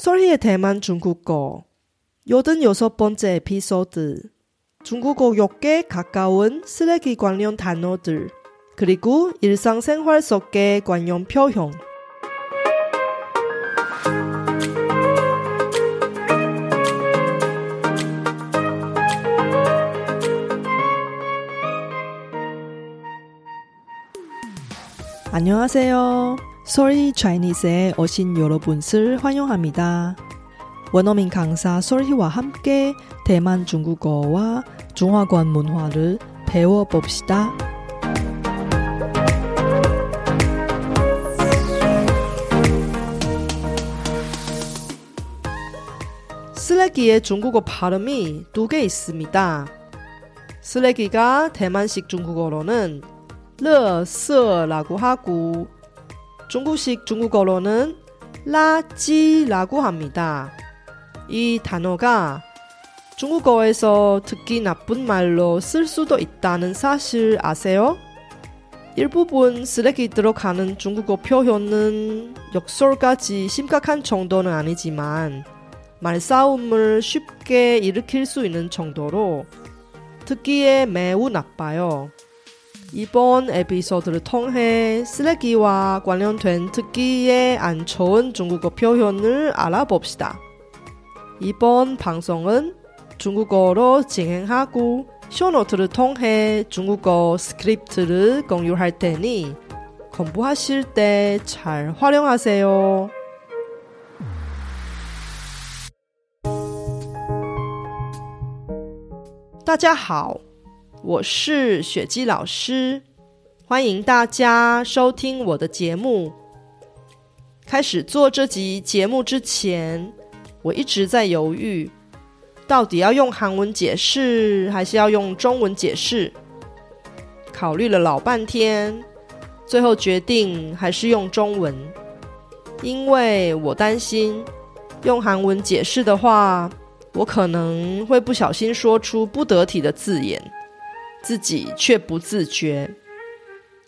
소리의 대만 중국어 요든 여섯 번째 에피소드 중국어 욕에 가까운 쓰레기 관련 단어들 그리고 일상생활 속의 관용 표현 안녕하세요. 소리 차이니스에 오신 여러분을 환영합니다. 원어민 강사 소리와 함께 대만 중국어와 중화권 문화를 배워봅시다. 쓰레기의 중국어 발음이 두 개 있습니다. 쓰레기가 대만식 중국어로는 垃圾라고 하고 중국식 중국어로는 垃圾라고 합니다. 이 단어가 중국어에서 듣기 나쁜 말로 쓸 수도 있다는 사실 아세요? 일부분 쓰레기 들어가는 중국어 표현은 역설까지 심각한 정도는 아니지만 말싸움을 쉽게 일으킬 수 있는 정도로 듣기에 매우 나빠요. 이번 에피소드를 통해 쓰레기와 관련된 특기의 안 좋은 중국어 표현을 알아봅시다. 이번 방송은 중국어로 진행하고 쇼노트를 통해 중국어 스크립트를 공유할 테니 공부하실 때 잘 활용하세요. 다자好 我是雪姬老师，欢迎大家收听我的节目。开始做这集节目之前，我一直在犹豫，到底要用韩文解释还是要用中文解释。考虑了老半天，最后决定还是用中文，因为我担心用韩文解释的话。我可能会不小心说出不得体的字眼，自己却不自觉。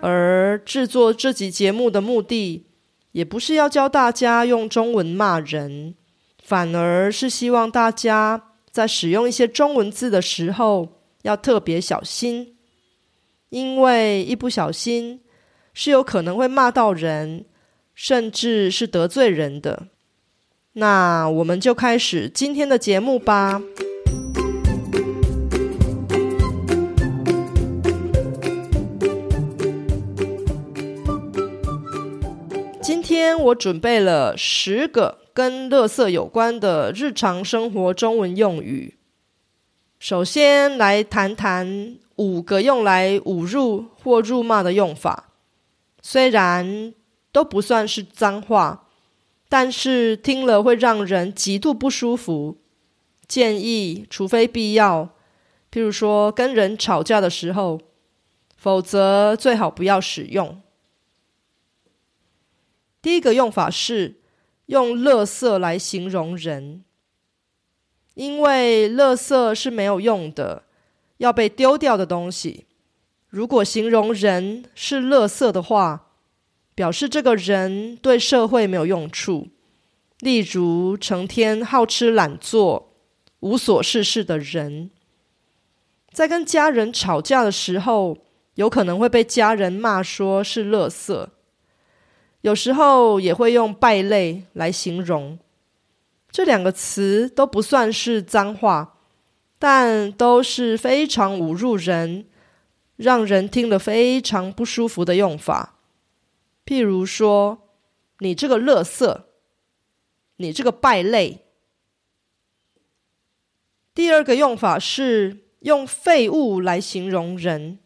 而制作这集节目的目的，也不是要教大家用中文骂人，反而是希望大家在使用一些中文字的时候要特别小心，因为一不小心是有可能会骂到人，甚至是得罪人的。那我们就开始今天的节目吧。今天我准备了十个跟垃圾有关的日常生活中文用语。首先来谈谈五个用来侮辱或辱骂的用法，虽然都不算是脏话。但是听了会让人极度不舒服，建议除非必要，譬如说跟人吵架的时候，否则最好不要使用。第一个用法是用“垃圾”来形容人，因为“垃圾”是没有用的，要被丢掉的东西。如果形容人是“垃圾”的话，表示这个人对社会没有用处，例如成天好吃懒做、无所事事的人，在跟家人吵架的时候，有可能会被家人骂说是“垃圾”。有时候也会用“败类”来形容，这两个词都不算是脏话，但都是非常侮辱人、让人听了非常不舒服的用法。譬如说，你这个垃圾，你这个败类。第二个用法是用废物来形容人，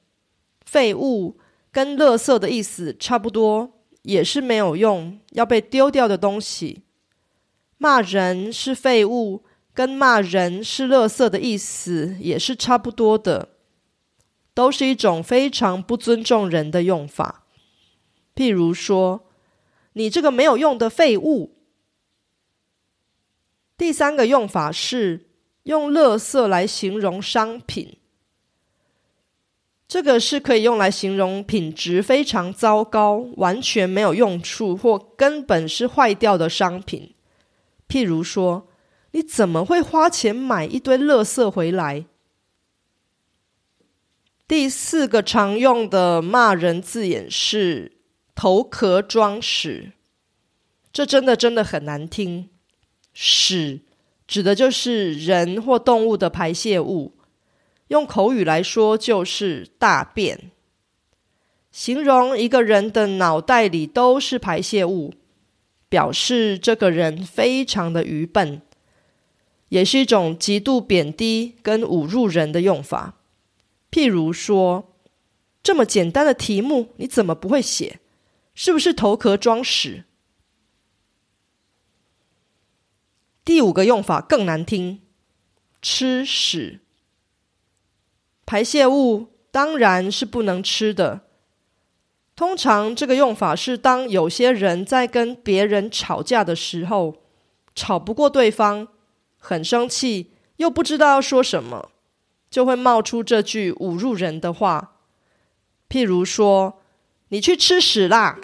废物跟垃圾的意思差不多，也是没有用，要被丢掉的东西。骂人是废物，跟骂人是垃圾的意思也是差不多的，都是一种非常不尊重人的用法。譬如说，你这个没有用的废物。第三个用法是用“垃圾”来形容商品，这个是可以用来形容品质非常糟糕、完全没有用处或根本是坏掉的商品。譬如说，你怎么会花钱买一堆垃圾回来？第四个常用的骂人字眼是“头壳装屎”，这真的真的很难听。屎指的就是人或动物的排泄物，用口语来说就是大便。形容一个人的脑袋里都是排泄物，表示这个人非常的愚笨，也是一种极度贬低跟侮辱人的用法。譬如说，这么简单的题目你怎么不会写？是不是头壳装屎？第五个用法更难听，吃屎。排泄物当然是不能吃的。通常这个用法是当有些人在跟别人吵架的时候，吵不过对方，很生气，又不知道要说什么。就会冒出这句侮辱人的话，譬如说：“你去吃屎啦！”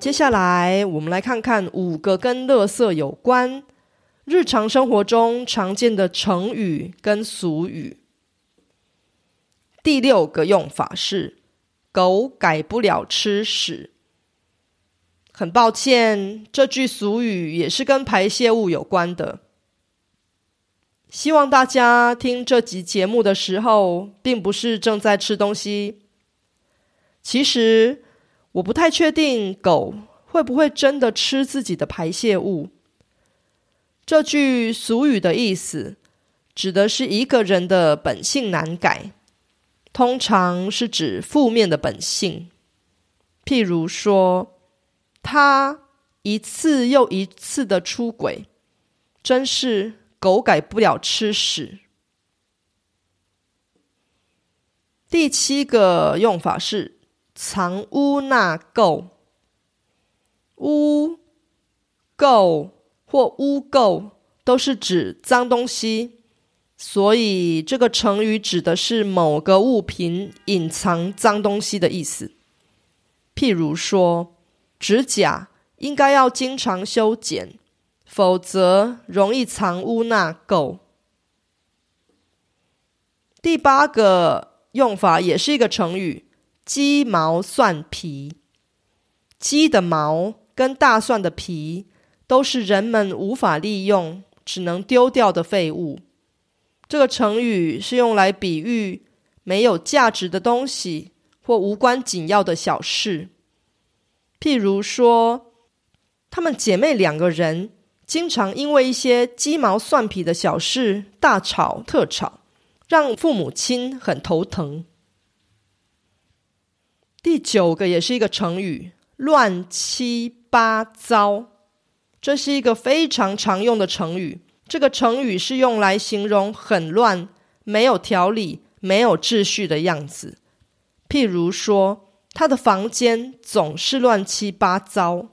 接下来，我们来看看五个跟垃圾有关、日常生活中常见的成语跟俗语。第六个用法是：“狗改不了吃屎。”很抱歉，这句俗语也是跟排泄物有关的。希望大家听这集节目的时候，并不是正在吃东西。其实我不太确定狗会不会真的吃自己的排泄物。这句俗语的意思，指的是一个人的本性难改，通常是指负面的本性，譬如说。他一次又一次的出轨，真是狗改不了吃屎。第七个用法是藏污纳垢，污垢或污垢都是指脏东西，所以这个成语指的是某个物品隐藏脏东西的意思。譬如说。指甲应该要经常修剪，否则容易藏污纳垢。第八个用法也是一个成语，“鸡毛蒜皮”。鸡的毛跟大蒜的皮都是人们无法利用、只能丢掉的废物。这个成语是用来比喻没有价值的东西或无关紧要的小事。譬如说，她们姐妹两个人经常因为一些鸡毛蒜皮的小事大吵特吵，让父母亲很头疼。第九个也是一个成语，“乱七八糟”，这是一个非常常用的成语。这个成语是用来形容很乱、没有条理、没有秩序的样子。譬如说。他的房间总是乱七八糟。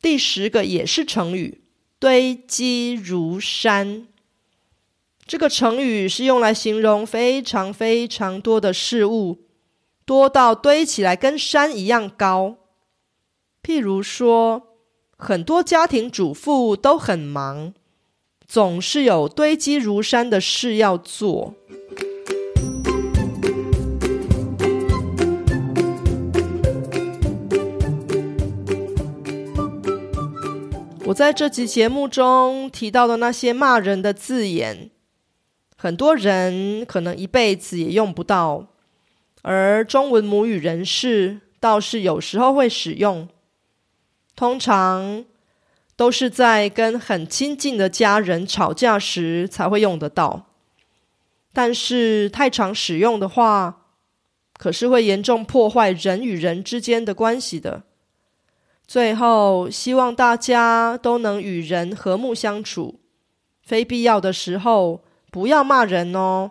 第十个也是成语，堆积如山。这个成语是用来形容非常非常多的事物，多到堆起来跟山一样高。譬如说，很多家庭主妇都很忙，总是有堆积如山的事要做。我在这集节目中提到的那些骂人的字眼，很多人可能一辈子也用不到，而中文母语人士倒是有时候会使用。通常都是在跟很亲近的家人吵架时才会用得到，但是太常使用的话，可是会严重破坏人与人之间的关系的。最后，希望大家都能与人和睦相处，非必要的时候不要骂人哦。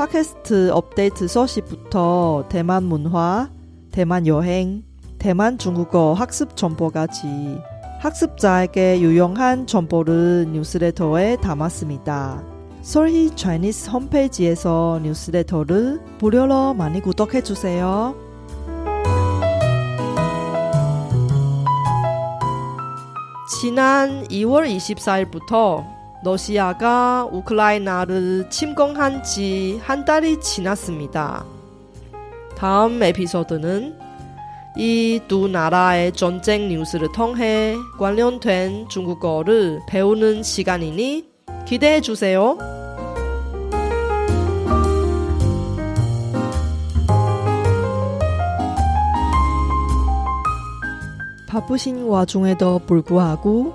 팟캐스트 업데이트 소식부터 대만 문화, 대만 여행, 대만 중국어 학습 정보까지 학습자에게 유용한 정보를 뉴스레터에 담았습니다. 솔희 차이니스 홈페이지에서 뉴스레터를 무료로 많이 구독해 주세요. 지난 2월 24일부터 러시아가 우크라이나를 침공한 지 한 달이 지났습니다. 다음 에피소드는 이 두 나라의 전쟁 뉴스를 통해 관련된 중국어를 배우는 시간이니 기대해 주세요. 바쁘신 와중에도 불구하고